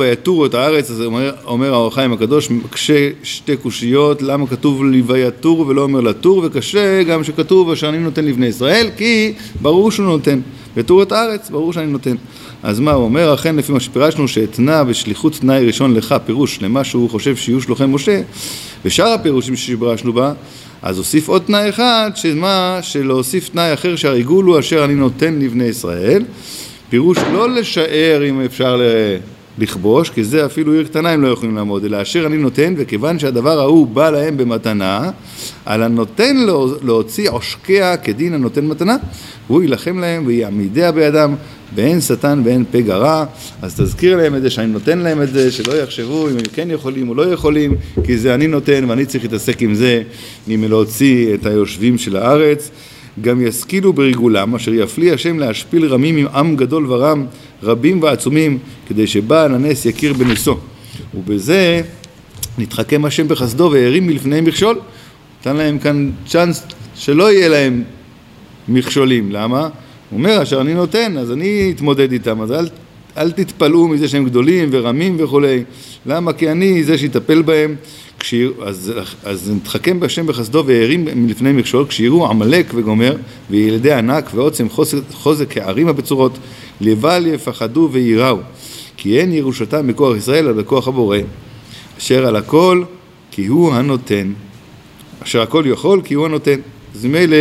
ויתורו את הארץ, אז אומר, אומר האור החיים הקדוש, מקשה שתי קושיות, למה כתוב לי ויתורו ולא אומר לתור, וקשה גם שכתוב אשר אני נותן לבני ישראל, כי ברור שהוא נותן. ויתורו את הארץ, ברור שאני נותן. אז מה הוא אומר? אכן לפי מה שפירשנו, שאתנה בשליחות תנאי ראשון לך, פירוש למה שהוא חושב שיהיו שלוחי משה, ושאר הפירושים שפירשנו בה, אז הוסיף עוד תנאי אחד, שמה? שלהוסיף תנאי אחר שהריגול הוא אשר אני נותן לבני ישראל. פירוש לא לשער אם אפשר ל... לכבוש, כי זה אפילו עיר קטנה הם לא יכולים לעמוד, אלא אשר אני נותן, וכיוון שהדבר ההוא בא להם במתנה, על הנותן להוציא עושקיה כדין הנותן מתנה, הוא יילחם להם ויעמידיה בידם, ואין שטן ואין פגע רע, אז תזכיר להם את זה, שאני נותן להם את זה, שלא יחשבו אם הם כן יכולים או לא יכולים, כי זה אני נותן ואני צריך להתעסק עם זה, עם להוציא את היושבים של הארץ. גם ישכילו ברגולם, אשר יפליא השם להשפיל רמים עם עם גדול ורם, רבים ועצומים, כדי שבעל הנס יכיר בנשוא. ובזה נתחכם השם בחסדו והרים מלפניהם מכשול. נתן להם כאן צ'אנס שלא יהיה להם מכשולים. למה? הוא אומר, אשר אני נותן, אז אני אתמודד איתם, אז אל, אל תתפלאו מזה שהם גדולים ורמים וכולי. למה? כי אני זה שיטפל בהם. אז, אז נתחכם בהשם בחסדו והרים מלפני מכשול, כשיראו עמלק וגומר, וילדי ענק ועוצם חוזק, חוזק הערים הבצורות, לבל יפחדו וייראו, כי אין ירושתם מכוח ישראל אלא בכוח הבורא, אשר על הכל כי הוא הנותן, אשר הכל יכול כי הוא הנותן. אז ממילא,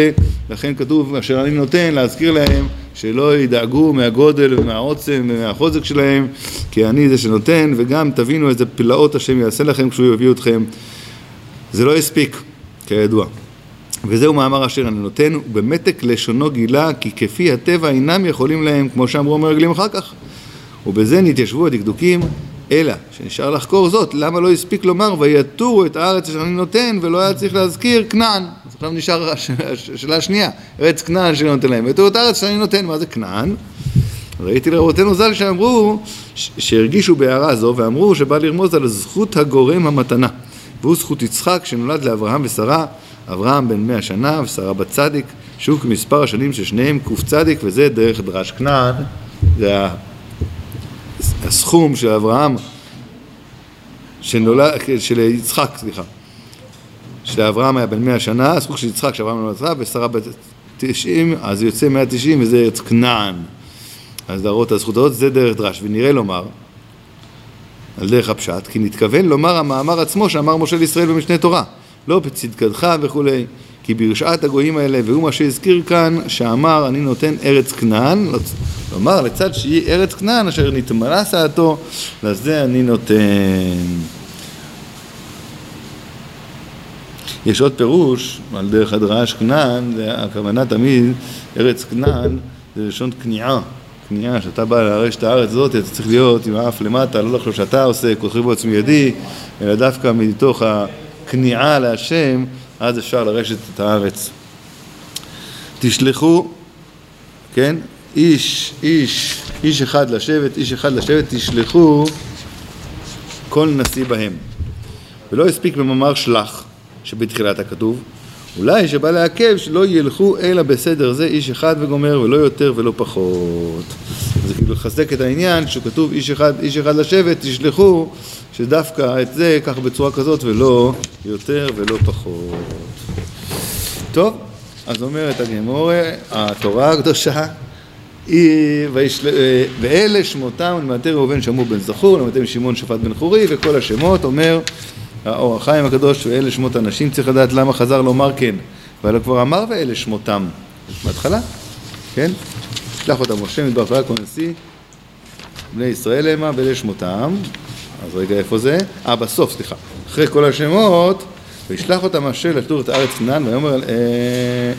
לכן כתוב אשר אני נותן, להזכיר להם שלא ידאגו מהגודל ומהעוצם ומהחוזק שלהם, כי אני זה שנותן, וגם תבינו איזה פלאות השם יעשה לכם כשהוא יביא אתכם. זה לא יספיק, כידוע. וזהו מאמר אשר אני נותן, ובמתק לשונו גילה, כי כפי הטבע אינם יכולים להם, כמו שאמרו המרגלים אחר כך. ובזה נתיישבו הדקדוקים, אלא שנשאר לחקור זאת, למה לא הספיק לומר ויתורו את הארץ אשר אני נותן, ולא היה צריך להזכיר כנען. עכשיו נשאר השאלה השנייה, ארץ כנען שאני נותן להם, ויתורו את הארץ שאני נותן, מה זה כנען? ראיתי לרבותינו ז"ל שאמרו, שהרגישו בהערה זו, ואמרו שבא לרמוז על זכות הגורם המתנה. והוא זכות יצחק שנולד לאברהם ושרה, אברהם בן מאה שנה ושרה בת צדיק, שהוא כמספר השנים ששניהם קצ"ק וזה דרך דרש כנען, זה הסכום של אברהם, שנולד, של יצחק, סליחה, שלאברהם היה בן מאה שנה, הסכום של יצחק שאברהם נולד ושרה בת תשעים, אז יוצא מאה תשעים וזה ארץ כנען. אז להראות את הזכות הזאת, זה דרך דרש, ונראה לומר על דרך הפשט, כי נתכוון לומר המאמר עצמו שאמר משה לישראל במשנה תורה, לא בצדקתך וכולי, כי ברשעת הגויים האלה, והוא מה שהזכיר כאן, שאמר אני נותן ארץ כנען, כלומר לצד שהיא ארץ כנען אשר נתמלא סעתו, לזה אני נותן. יש עוד פירוש על דרך הדרש כנען, הכוונה תמיד, ארץ כנען זה לשון כניעה. כניעה, שאתה בא להרש את הארץ הזאת, אתה צריך להיות עם האף למטה, לא לחשוב שאתה עושה, כוכבי בו עצמי ידי, אלא דווקא מתוך הכניעה להשם, אז אפשר לרשת את הארץ. תשלחו, כן, איש, איש, איש אחד לשבת, איש אחד לשבת, תשלחו כל נשיא בהם. ולא הספיק במאמר שלח, שבתחילת הכתוב, אולי שבא לעכב שלא ילכו אלא בסדר זה איש אחד וגומר ולא יותר ולא פחות. זה כאילו לחזק את העניין שכתוב איש אחד, איש אחד לשבת, תשלחו, שדווקא את זה ככה בצורה כזאת ולא יותר ולא פחות. טוב, אז אומרת הגמורה, התורה הקדושה ואלה שמותם למטה ראובן שמעו בן זכור, למטה שמעון שפט בן חורי וכל השמות אומר האור החיים הקדוש ואלה שמות אנשים צריך לדעת למה חזר לומר כן. אבל כבר אמר ואלה שמותם. בהתחלה, כן? שלח אותם משה מדבר תורה כל נשיא בני ישראל המה ואלה שמותם. אז רגע איפה זה? אה בסוף סליחה. אחרי כל השמות וישלח אותם משה לתור את הארץ כנען ויאמר אה,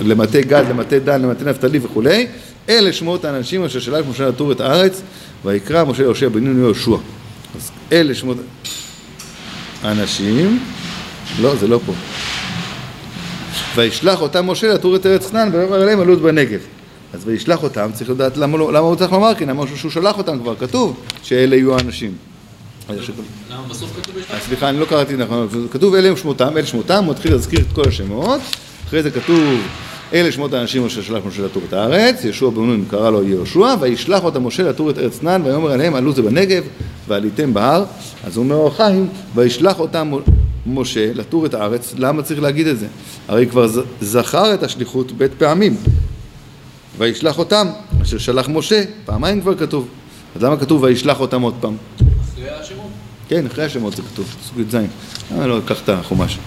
למטה גד, למטה דן, למטה נפתלי וכולי אלה שמות האנשים אשר שלח משה לתור את הארץ ויקרא משה יהושע בן יהושע. אז אלה שמות האנשים, לא, זה לא פה. וישלח אותם משה לתור את ארץ כנען ויאמר אליהם עלות בנגב. אז וישלח אותם, צריך לדעת למה, לא, למה הוא צריך לומר כן, אמר שהוא שלח אותם כבר, כתוב שאלה יהיו האנשים. למה בסוף כתוב סליחה, אני לא קראתי נכון, כתוב אלה שמותם, אלה שמותם, הוא מתחיל להזכיר את כל השמות, אחרי זה כתוב אלה שמות האנשים אשר שלח משה לתור את הארץ, יהושע בן נון קרא לו יהושע, וישלח אותם משה לתור את ארץ כנען, ויאמר עליהם עלו זה בנגב, ועליתם בהר. אז הוא אומר אור החיים, וישלח אותם משה לתור את הארץ, למה צריך להגיד את זה? הרי כבר זכר את השליחות בית פעמים. וישלח אותם, אשר שלח משה, פעמיים כבר כתוב. אז למה כתוב וישלח אותם עוד פעם? אחרי השמות. כן, אחרי השמות זה כתוב, פסוק י"ז. למה לא לקח את החומש?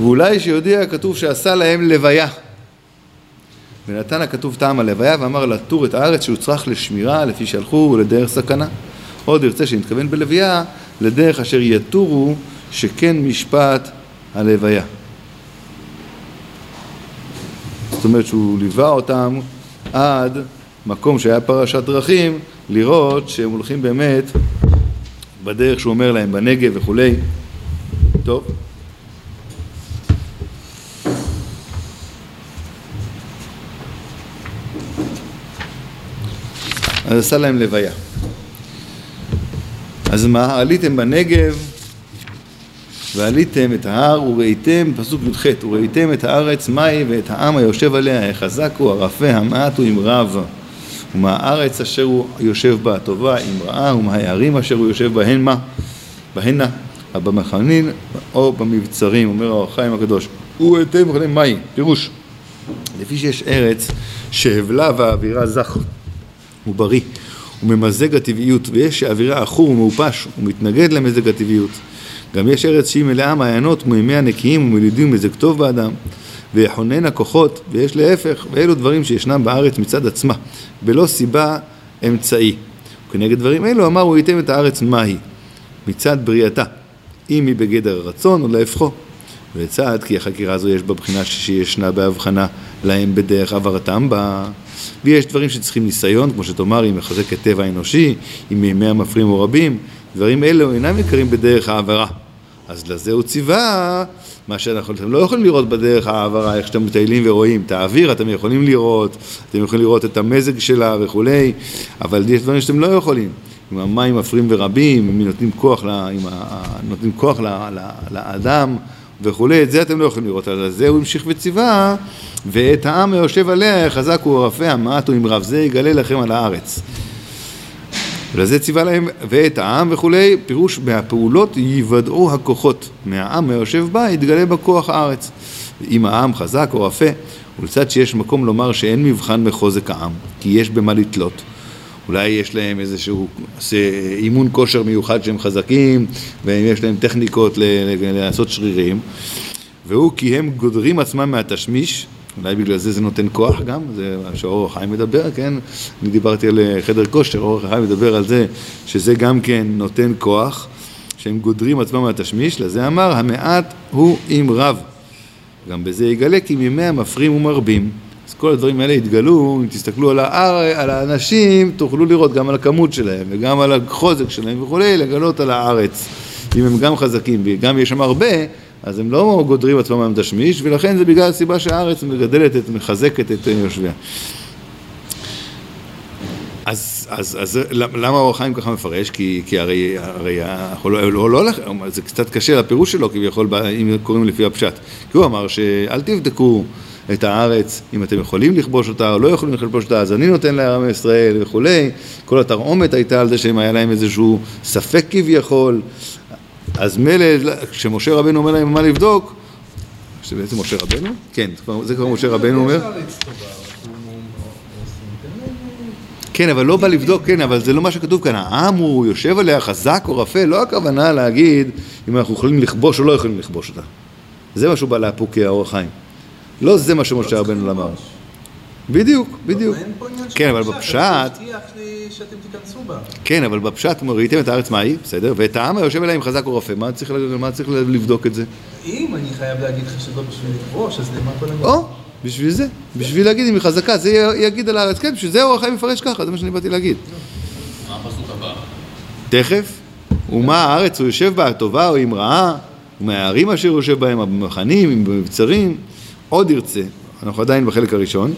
ואולי שיודיע כתוב שעשה להם לוויה. ונתן הכתוב טעם הלוויה ואמר לתור את הארץ שהוצרך לשמירה לפי שהלכו לדרך סכנה. עוד ירצה שנתכוון בלוויה לדרך אשר יתורו שכן משפט הלוויה. זאת אומרת שהוא ליווה אותם עד מקום שהיה פרשת דרכים, לראות שהם הולכים באמת בדרך שהוא אומר להם, בנגב וכולי. טוב. אז עשה להם לוויה. אז מה, עליתם בנגב ועליתם את ההר וראיתם, פסוק י"ח, וראיתם את הארץ מהי ואת העם היושב עליה, החזק הוא, הרפה, המעט הוא עם רב. ומהארץ אשר הוא יושב בה הטובה עם רעה, ומהערים אשר הוא יושב בהן מה? בהנה, במחנין או במבצרים, אומר האור החיים הקדוש. וראיתם וכלים מהי? פירוש. לפי שיש ארץ שהבלה והאווירה זך ובריא וממזג הטבעיות, ויש שהאווירה עכור ומעופש ומתנגד למזג הטבעיות. גם יש ארץ שהיא מלאה מעיינות מימי הנקיים ומלידים מזג טוב באדם, ויחונן הכוחות, ויש להפך, ואלו דברים שישנם בארץ מצד עצמה, בלא סיבה אמצעי. וכנגד דברים אלו אמר הוא ייתן את הארץ מהי, מצד בריאתה, אם היא בגדר הרצון או להפכו. ולצד כי החקירה הזו יש בה בחינה שישנה בהבחנה להם בדרך העברתם בה. ויש דברים שצריכים ניסיון, כמו שתאמר, אם מחזק את טבע האנושי, אם מימי המפריעים או רבים, דברים אלו אינם יקרים בדרך העברה. אז לזה הוא ציווה מה שאנחנו אתם לא יכולים לראות בדרך העברה, איך שאתם מטיילים ורואים את האוויר, אתם יכולים לראות, אתם יכולים לראות את המזג שלה וכולי, אבל יש דברים שאתם לא יכולים. אם המים מפרים ורבים, אם נותנים כוח, לה, אם נותנים כוח לה, לה, לאדם וכולי, את זה אתם לא יכולים לראות, על זה הוא המשיך וציווה, ואת העם היושב עליה, חזק הוא רפה, המעט הוא עם רב, זה יגלה לכם על הארץ. ולזה ציווה להם ואת העם וכולי, פירוש מהפעולות יוודעו הכוחות, מהעם היושב בה יתגלה בכוח הארץ. אם העם חזק או רפה, ולצד שיש מקום לומר שאין מבחן מחוזק העם, כי יש במה לתלות. אולי יש להם איזשהו אימון כושר מיוחד שהם חזקים, ויש להם טכניקות לעשות שרירים, והוא כי הם גודרים עצמם מהתשמיש, אולי בגלל זה זה נותן כוח גם, זה מה שאור החיים מדבר, כן? אני דיברתי על אה, חדר כושר, אור החיים מדבר על זה שזה גם כן נותן כוח, שהם גודרים עצמם מהתשמיש, לזה אמר, המעט הוא עם רב. גם בזה יגלה כי מימי המפרים ומרבים. כל הדברים האלה יתגלו, אם תסתכלו על, האר, על האנשים, תוכלו לראות גם על הכמות שלהם וגם על החוזק שלהם וכולי, לגלות על הארץ. אם הם גם חזקים וגם יש שם הרבה, אז הם לא גודרים עצמם מהמדשמיש, ולכן זה בגלל הסיבה שהארץ מגדלת, את, מחזקת את יושביה. אז, אז, אז למה אור החיים ככה מפרש? כי, כי הרי, הרי אנחנו לא, לא, לא, זה קצת קשה לפירוש שלו כביכול, אם קוראים לפי הפשט. כי הוא אמר שאל תבדקו את הארץ, אם אתם יכולים לכבוש אותה או לא יכולים לכבוש אותה, אז אני נותן לעם ישראל וכולי. כל התרעומת הייתה על זה שהם היה להם איזשהו ספק כביכול. אז מילא, כשמשה רבנו אומר להם מה לבדוק, זה בעצם משה רבנו? כן, זה כבר משה רבנו אומר. כן, אבל לא בא לבדוק, כן, אבל זה לא מה שכתוב כאן. העם הוא יושב עליה חזק או רפה, לא הכוונה להגיד אם אנחנו יכולים לכבוש או לא יכולים לכבוש אותה. זה מה שהוא בא להפוקי האור החיים. לא זה מה שמשה רבנו אמר. בדיוק, בדיוק. כן, אבל בפשט... כן, אבל בפשט ראיתם את הארץ מהי, בסדר? ואת העם היושב אליהם חזק ורופא, מה צריך לבדוק את זה? אם אני חייב להגיד לך שלא בשביל לכבוש, אז למה כל המדינה? או, בשביל זה. בשביל להגיד אם היא חזקה, זה יגיד על הארץ. כן, בשביל זה אור החיים מפרש ככה, זה מה שאני באתי להגיד. מה הפסוק הבא? תכף. ומה הארץ הוא יושב בה, טובה או אם רעה, ומהערים אשר יושב בהם, במחנים, במבצרים, עוד ירצה, אנחנו עדיין בחלק הראשון,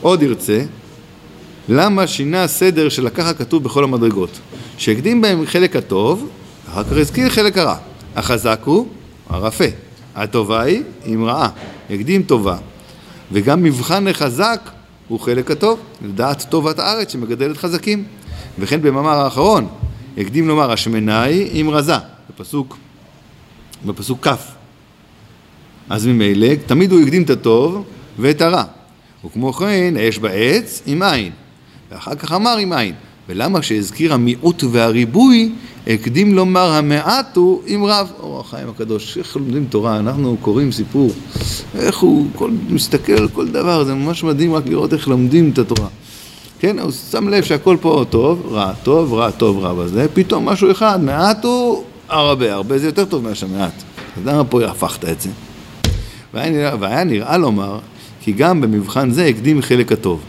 עוד ירצה, למה שינה הסדר שלקח הכתוב בכל המדרגות? שהקדים בהם חלק הטוב, אחר כך הזכיר חלק הרע. החזק הוא הרפה, הטובה היא עם רעה, הקדים טובה. וגם מבחן לחזק הוא חלק הטוב, לדעת טובת הארץ שמגדלת חזקים. וכן במאמר האחרון, הקדים לומר השמנאי עם רזה, בפסוק, בפסוק כ'. אז ממילא, תמיד הוא הקדים את הטוב ואת הרע. וכמו כן, האש בעץ עם עין. ואחר כך אמר עם עין. ולמה כשהזכיר המיעוט והריבוי, הקדים לומר המעט הוא עם רב. אור החיים הקדוש, איך לומדים תורה, אנחנו קוראים סיפור, איך הוא כל, מסתכל על כל דבר, זה ממש מדהים רק לראות איך לומדים את התורה. כן, הוא שם לב שהכל פה טוב, רע, טוב, רע, טוב, רע בזה, פתאום משהו אחד, מעט הוא הרבה, הרבה זה יותר טוב מאשר מעט. אז למה פה הפכת את זה? והיה נראה, והיה נראה לומר כי גם במבחן זה הקדים חלק הטוב,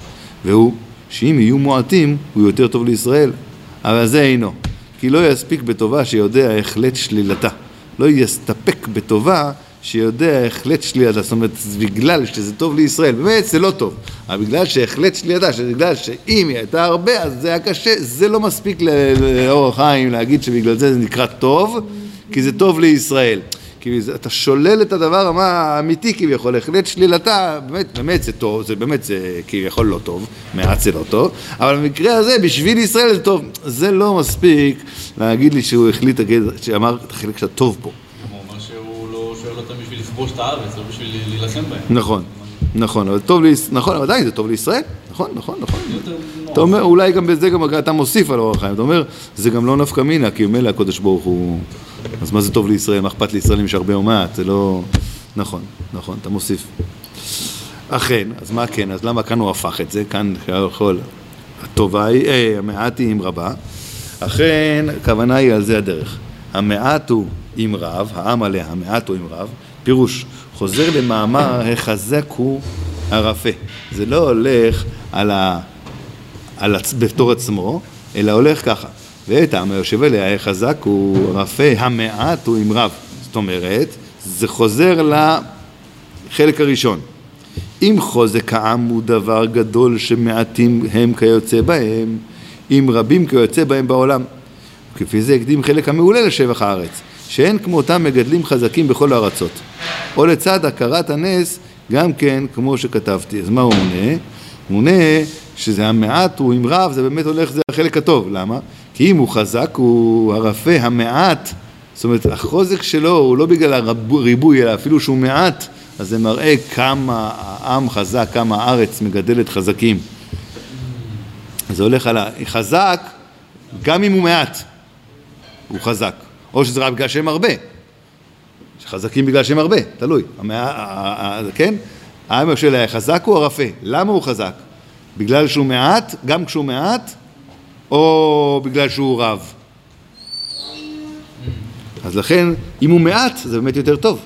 והוא שאם יהיו מועטים, הוא יותר טוב לישראל, אבל זה אינו. כי לא יספיק בטובה שיודע החלט שלילתה. לא יסתפק בטובה שיודע החלט שלילתה. זאת אומרת, בגלל שזה טוב לישראל, באמת זה לא טוב. אבל בגלל שהחלט שלילתה, בגלל שאם היא הייתה הרבה, אז זה היה קשה, זה לא מספיק לאור החיים להגיד שבגלל זה זה נקרא טוב, כי זה טוב לישראל. כי אתה שולל את הדבר האמיתי כביכול, החלט שלילתה, באמת, באמת זה טוב, זה באמת זה כביכול לא טוב, מעט זה לא טוב, אבל במקרה הזה, בשביל ישראל זה טוב. זה לא מספיק להגיד לי שהוא החליט, שאמר את החלק של הטוב פה. הוא אומר שהוא לא שואל אותם בשביל לכבוש את הארץ, לא בשביל להילחם בהם. נכון, נכון, אבל טוב, לישראל, נכון, אבל עדיין זה טוב לישראל, נכון, נכון, נכון. אתה אומר, אולי גם בזה גם אתה מוסיף על אורח חיים, אתה אומר, זה גם לא נפקא מינה, כי ממילא הקדוש ברוך הוא... אז מה זה טוב לישראל? מה אכפת לישראל אם יש הרבה או מעט? זה לא... נכון, נכון, אתה מוסיף. אכן, אז מה כן? אז למה כאן הוא הפך את זה? כאן יכול... הטובה היא, אה, המעט היא עם רבה. אכן, הכוונה היא על זה הדרך. המעט הוא עם רב, העם עליה, המעט הוא עם רב. פירוש, חוזר למאמר, החזק הוא הרפה. זה לא הולך על ה... על. בתור עצמו, אלא הולך ככה. ואת העם היושב עליה החזק הוא רפה, המעט הוא עם רב. זאת אומרת, זה חוזר לחלק הראשון. אם חוזק העם הוא דבר גדול שמעטים הם כיוצא בהם, אם רבים כיוצא בהם בעולם. כפי זה הקדים חלק המעולה לשבח הארץ, שאין כמותם מגדלים חזקים בכל הארצות. או לצד הכרת הנס, גם כן כמו שכתבתי. אז מה הוא מונה? הוא מונה שזה המעט הוא עם רב, זה באמת הולך, זה החלק הטוב. למה? כי אם הוא חזק, הוא הרפה, המעט, זאת אומרת, החוזק שלו הוא לא בגלל הריבוי, אלא אפילו שהוא מעט, אז זה מראה כמה העם חזק, כמה הארץ מגדלת חזקים. זה הולך על החזק, גם אם הוא מעט, הוא חזק. או שזה רק בגלל שהם הרבה. חזקים בגלל שהם הרבה, תלוי. כן? העם של החזק הוא הרפה. למה הוא חזק? בגלל שהוא מעט, גם כשהוא מעט, או בגלל שהוא רב. אז לכן, אם הוא מעט, זה באמת יותר טוב.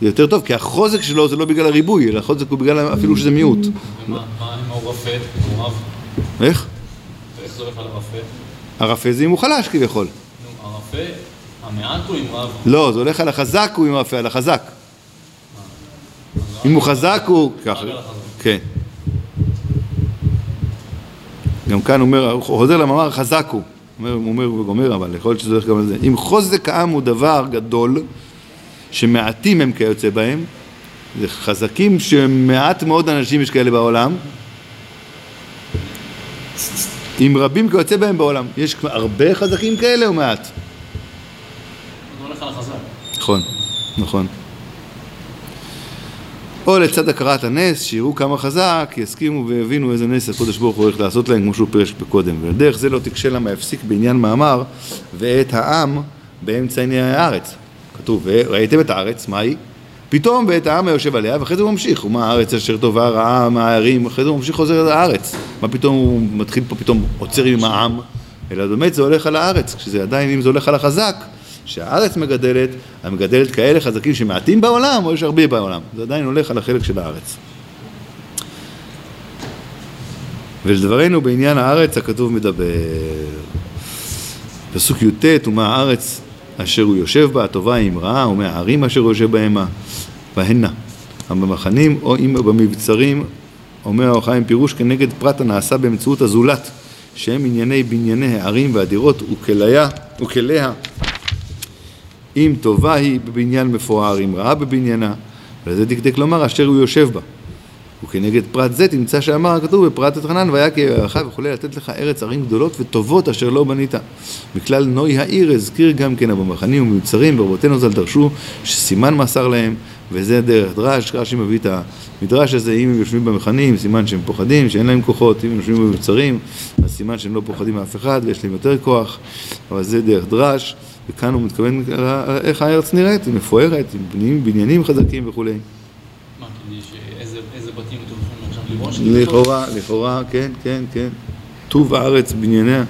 זה יותר טוב, כי החוזק שלו זה לא בגלל הריבוי, אלא החוזק הוא בגלל אפילו שזה מיעוט. ומה מה אם הוא רב? איך? איך זה הולך על הרפה? הרפה זה אם הוא חלש כביכול. נו, הרפה, המעט הוא עם רב. לא, זה הולך על החזק הוא עם הרפה, על החזק. אם הוא חזק הוא... ככה. כן. גם כאן אומר, הוא חוזר למאמר חזק הוא. אומר, הוא אומר וגומר, אבל יכול להיות שזה הולך גם על זה. אם חוזק העם הוא דבר גדול, שמעטים הם כיוצא בהם, זה חזקים שמעט מאוד אנשים יש כאלה בעולם, אם רבים כיוצא בהם בעולם. יש הרבה חזקים כאלה או מעט? נכון, נכון. או לצד הכרת הנס, שיראו כמה חזק, יסכימו ויבינו איזה נס הקדוש ברוך הוא הולך לעשות להם, כמו שהוא פירש בקודם. ולדרך זה לא תקשה למה הפסיק בעניין מאמר, ואת העם באמצע עיני הארץ. כתוב, וראיתם את הארץ, מה היא? פתאום ואת העם היושב עליה, ואחרי זה הוא ממשיך. ומה הארץ אשר טובה רעה מהערים, אחרי זה הוא ממשיך חוזר לארץ. מה פתאום הוא מתחיל פה פתאום עוצר עם העם? אלא באמת זה הולך על הארץ, כשזה עדיין, אם זה הולך על החזק, שהארץ מגדלת, המגדלת כאלה חזקים שמעטים בעולם, או יש הרבה בעולם. זה עדיין הולך על החלק של הארץ. ולדברנו בעניין הארץ הכתוב מדבר. פסוק י"ט, ומה הארץ אשר הוא יושב בה, הטובה עם רעה, ומה הערים אשר הוא יושב בהמה, בהנה. במחנים או אם במבצרים, אומר האור חיים פירוש כנגד פרט הנעשה באמצעות הזולת, שהם ענייני בנייני הערים והדירות וכליה, וכליה אם טובה היא בבניין מפואר, אם רעה בבניינה, וזה דקדק לומר אשר הוא יושב בה. וכנגד פרט זה תמצא שאמר הכתוב בפרט התחנן והיה כי יראך וכולי לתת לך ארץ ערים גדולות וטובות אשר לא בנית. מכלל נוי העיר הזכיר גם כן במחנים ובמצרים ברבותינו ז"ל דרשו שסימן מסר להם וזה דרך דרש, רש"י מביא את המדרש הזה, אם הם יושבים במחנים, סימן שהם פוחדים, שאין להם כוחות, אם הם יושבים במצרים, אז סימן שהם לא פוחדים מאף אחד ויש להם יותר כוח, אבל זה דרך דרש, וכאן הוא מתכוון איך הארץ נראית, היא מפוארת, עם בניינים, בניינים חזקים וכולי. מה, כדי שאיזה איזה בתים אתם יכולים עכשיו לראש? לכאורה, לכאורה, כן, כן, כן. טוב הארץ בנייניה,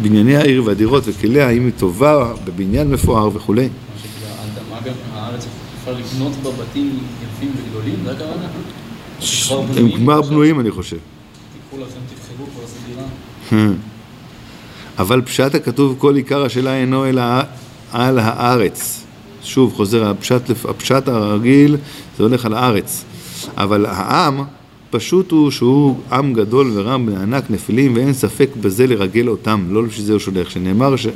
בנייני העיר והדירות וכליה, האם היא טובה בבניין מפואר וכולי. מה שכאילו, האדמה גם, הארץ אפשר לבנות בה בתים יפים וגדולים, זה הכוונה? הם כבר בנויים, אני חושב. תיקחו לכם, תבחרו פה לעשות דירה. אבל פשט הכתוב כל עיקר השאלה אינו אלא על הארץ. שוב, חוזר, הפשט, הפשט הרגיל זה הולך על הארץ. אבל העם, פשוט הוא שהוא עם גדול ורם וענק נפילים ואין ספק בזה לרגל אותם, לא בשביל זה הוא שולח. שנאמר, ש...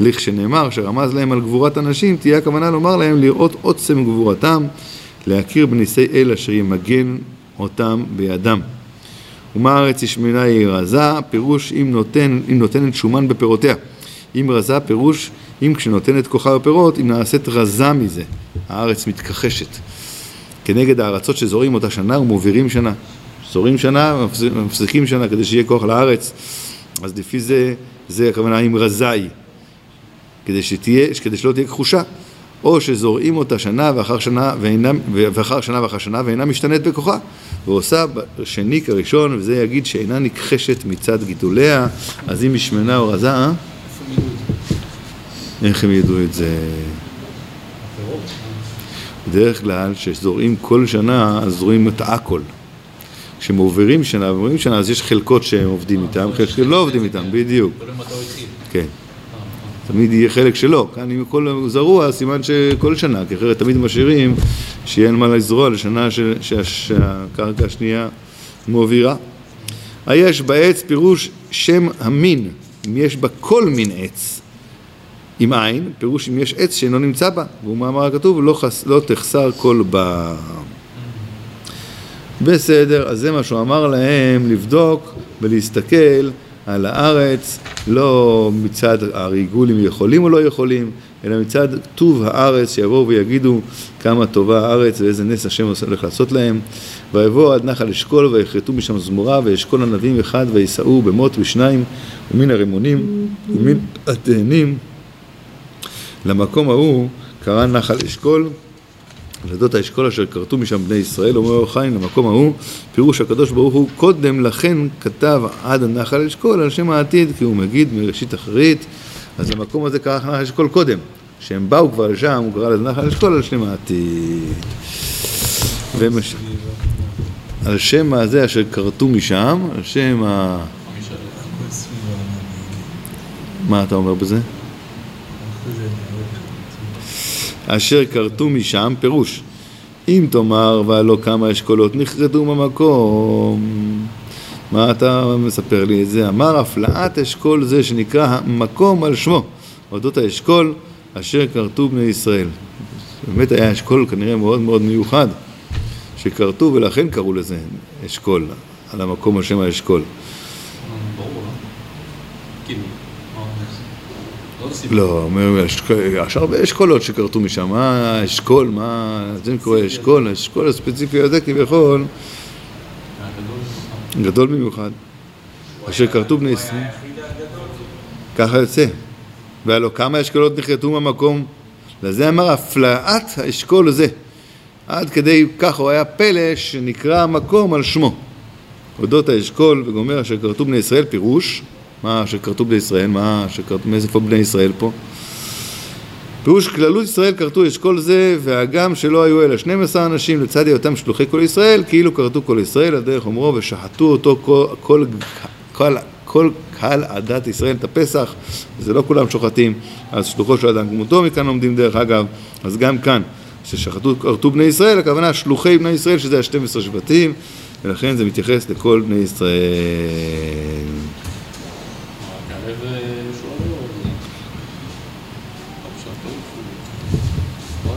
לכשנאמר שרמז להם על גבורת הנשים, תהיה הכוונה לומר להם לראות עוצם גבורתם, להכיר בניסי אל אשר ימגן אותם בידם. ומה הארץ ישמנה היא רזה, פירוש אם, נותן, אם נותנת שומן בפירותיה. אם רזה, פירוש אם כשנותנת כוחה בפירות, אם נעשית רזה מזה. הארץ מתכחשת. כנגד הארצות שזורים אותה שנה ומובירים שנה. זורים שנה, מפס- מפסיקים שנה כדי שיהיה כוח לארץ. אז לפי זה, זה הכוונה אם רזה היא. כדי, שתהיה, כדי שלא תהיה כחושה. או שזורעים אותה שנה ואחר שנה ואינה, ואחר שנה ואחר שנה ואינה משתנית בכוחה ועושה בשני כראשון וזה יגיד שאינה נכחשת מצד גידוליה אז אם היא שמנה או רזה, אה? איך הם ידעו את זה? בדרך כלל כשזורעים כל שנה אז זורעים את הכל כשמעוברים שנה ועוברים שנה אז יש חלקות שהם עובדים איתם, חלקות שלא עובדים איתם, בדיוק, התחיל. כן תמיד יהיה חלק שלו, כאן אם הכל זרוע, סימן שכל שנה, כי אחרת תמיד משאירים שיהיה אין מה לזרוע לשנה ש- שה- שהקרקע השנייה מובירה. היש בעץ פירוש שם המין, אם יש בה כל מין עץ, עם עין, פירוש אם יש עץ שאינו נמצא בה, והוא מאמר הכתוב, לא, חס, לא תחסר כל בה. בסדר, אז זה מה שהוא אמר להם, לבדוק ולהסתכל על הארץ, לא מצד הריגול אם יכולים או לא יכולים, אלא מצד טוב הארץ, שיבואו ויגידו כמה טובה הארץ ואיזה נס השם הולך לעשות להם. ויבואו עד נחל אשכול ויכרתו משם זמורה, ואשכול ענבים אחד ויישאו במות ושניים, ומן הרימונים ומן התאנים. למקום ההוא קרא נחל אשכול ולדות האשכול אשר כרתו משם בני ישראל, אומר אור חיים למקום ההוא, פירוש הקדוש ברוך הוא, קודם לכן כתב עד הנחל אשכול על שם העתיד, כי הוא מגיד מראשית אחרית, אז למקום הזה קרא נחל אשכול קודם. כשהם באו כבר לשם, הוא קרא לזה נחל אשכול על שם העתיד. ומש... על שם הזה אשר כרתו משם, על שם ה... מה אתה אומר בזה? אחרי זה נראה אשר כרתו משם, פירוש. אם תאמר והלא כמה אשכולות נכרתו במקום, מה אתה מספר לי את זה? אמר הפלאת אשכול זה שנקרא המקום על שמו, אודות האשכול אשר כרתו בני ישראל. באמת היה אשכול כנראה מאוד מאוד מיוחד, שכרתו ולכן קראו לזה אשכול, על המקום על שם האשכול. ברור? כאילו? לא. לא, הרבה אשכולות שכרתו משם, מה האשכול, מה, זה קורא אשכול, האשכול הספציפי הזה כביכול. גדול במיוחד, אשר כרתו בני ישראל. ככה יוצא. והלא כמה אשכולות נכרתו מהמקום, לזה אמר הפלאת האשכול הזה. עד כדי כך הוא היה פלא שנקרא המקום על שמו. אודות האשכול וגומר אשר כרתו בני ישראל, פירוש, מה אשר כרתו בני ישראל, מה אשר כרתו, מאיזה פה בני ישראל פה? פירוש כללות ישראל כרתו אשכול זה, והגם שלא היו אלא 12 אנשים לצד היותם שלוחי כל ישראל, כאילו כרתו כל ישראל, על דרך אומרו, ושחטו אותו כל, כל, כל, כל קהל עדת ישראל את הפסח, זה לא כולם שוחטים, אז שלוחו של אדם כמותו, מכאן לומדים דרך אגב, אז גם כאן, ששחטו כרתו בני ישראל, הכוונה שלוחי בני ישראל, שזה ה-12 שבטים, ולכן זה מתייחס לכל בני ישראל. כלב יהושע לא... לא פשט, לא היו בעניין הזה.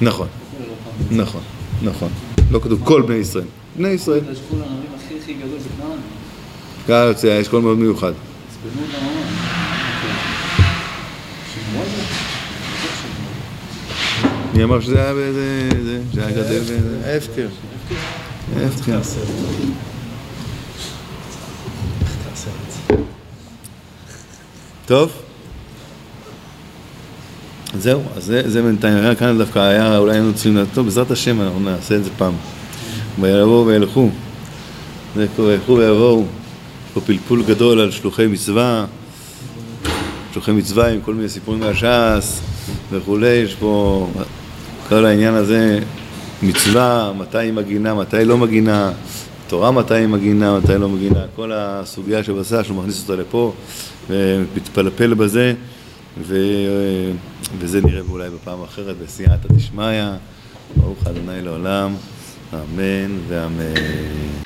נכון, נכון, נכון. לא כתוב כל בני ישראל. בני ישראל. יש כל הנביא הכי הכי גדול בכנען. ככה יוצא אשכול מאוד מיוחד. זה? מי אמר שזה היה באיזה... זה, שהיה גדל באיזה... הפקר. הפקר. זה. זה? טוב. זהו, אז זה, זה בינתיים, היה כאן דווקא היה, אולי היינו צריכים, טוב, בעזרת השם אנחנו נעשה את זה פעם. ויבואו וילכו, זה קורה, ילכו ויבואו, פה פלפול גדול על שלוחי מצווה, שלוחי מצווה עם כל מיני סיפורים מהש"ס וכולי, יש פה כל העניין הזה, מצווה, מתי היא מגינה, מתי לא מגינה, תורה מתי היא מגינה, מתי לא מגינה, כל הסוגיה שבסה, שהוא מכניס אותה לפה ומתפלפל בזה, ו... וזה נראה אולי בפעם אחרת, בסייעתא דשמיא, ברוך ה' לעולם, אמן ואמן.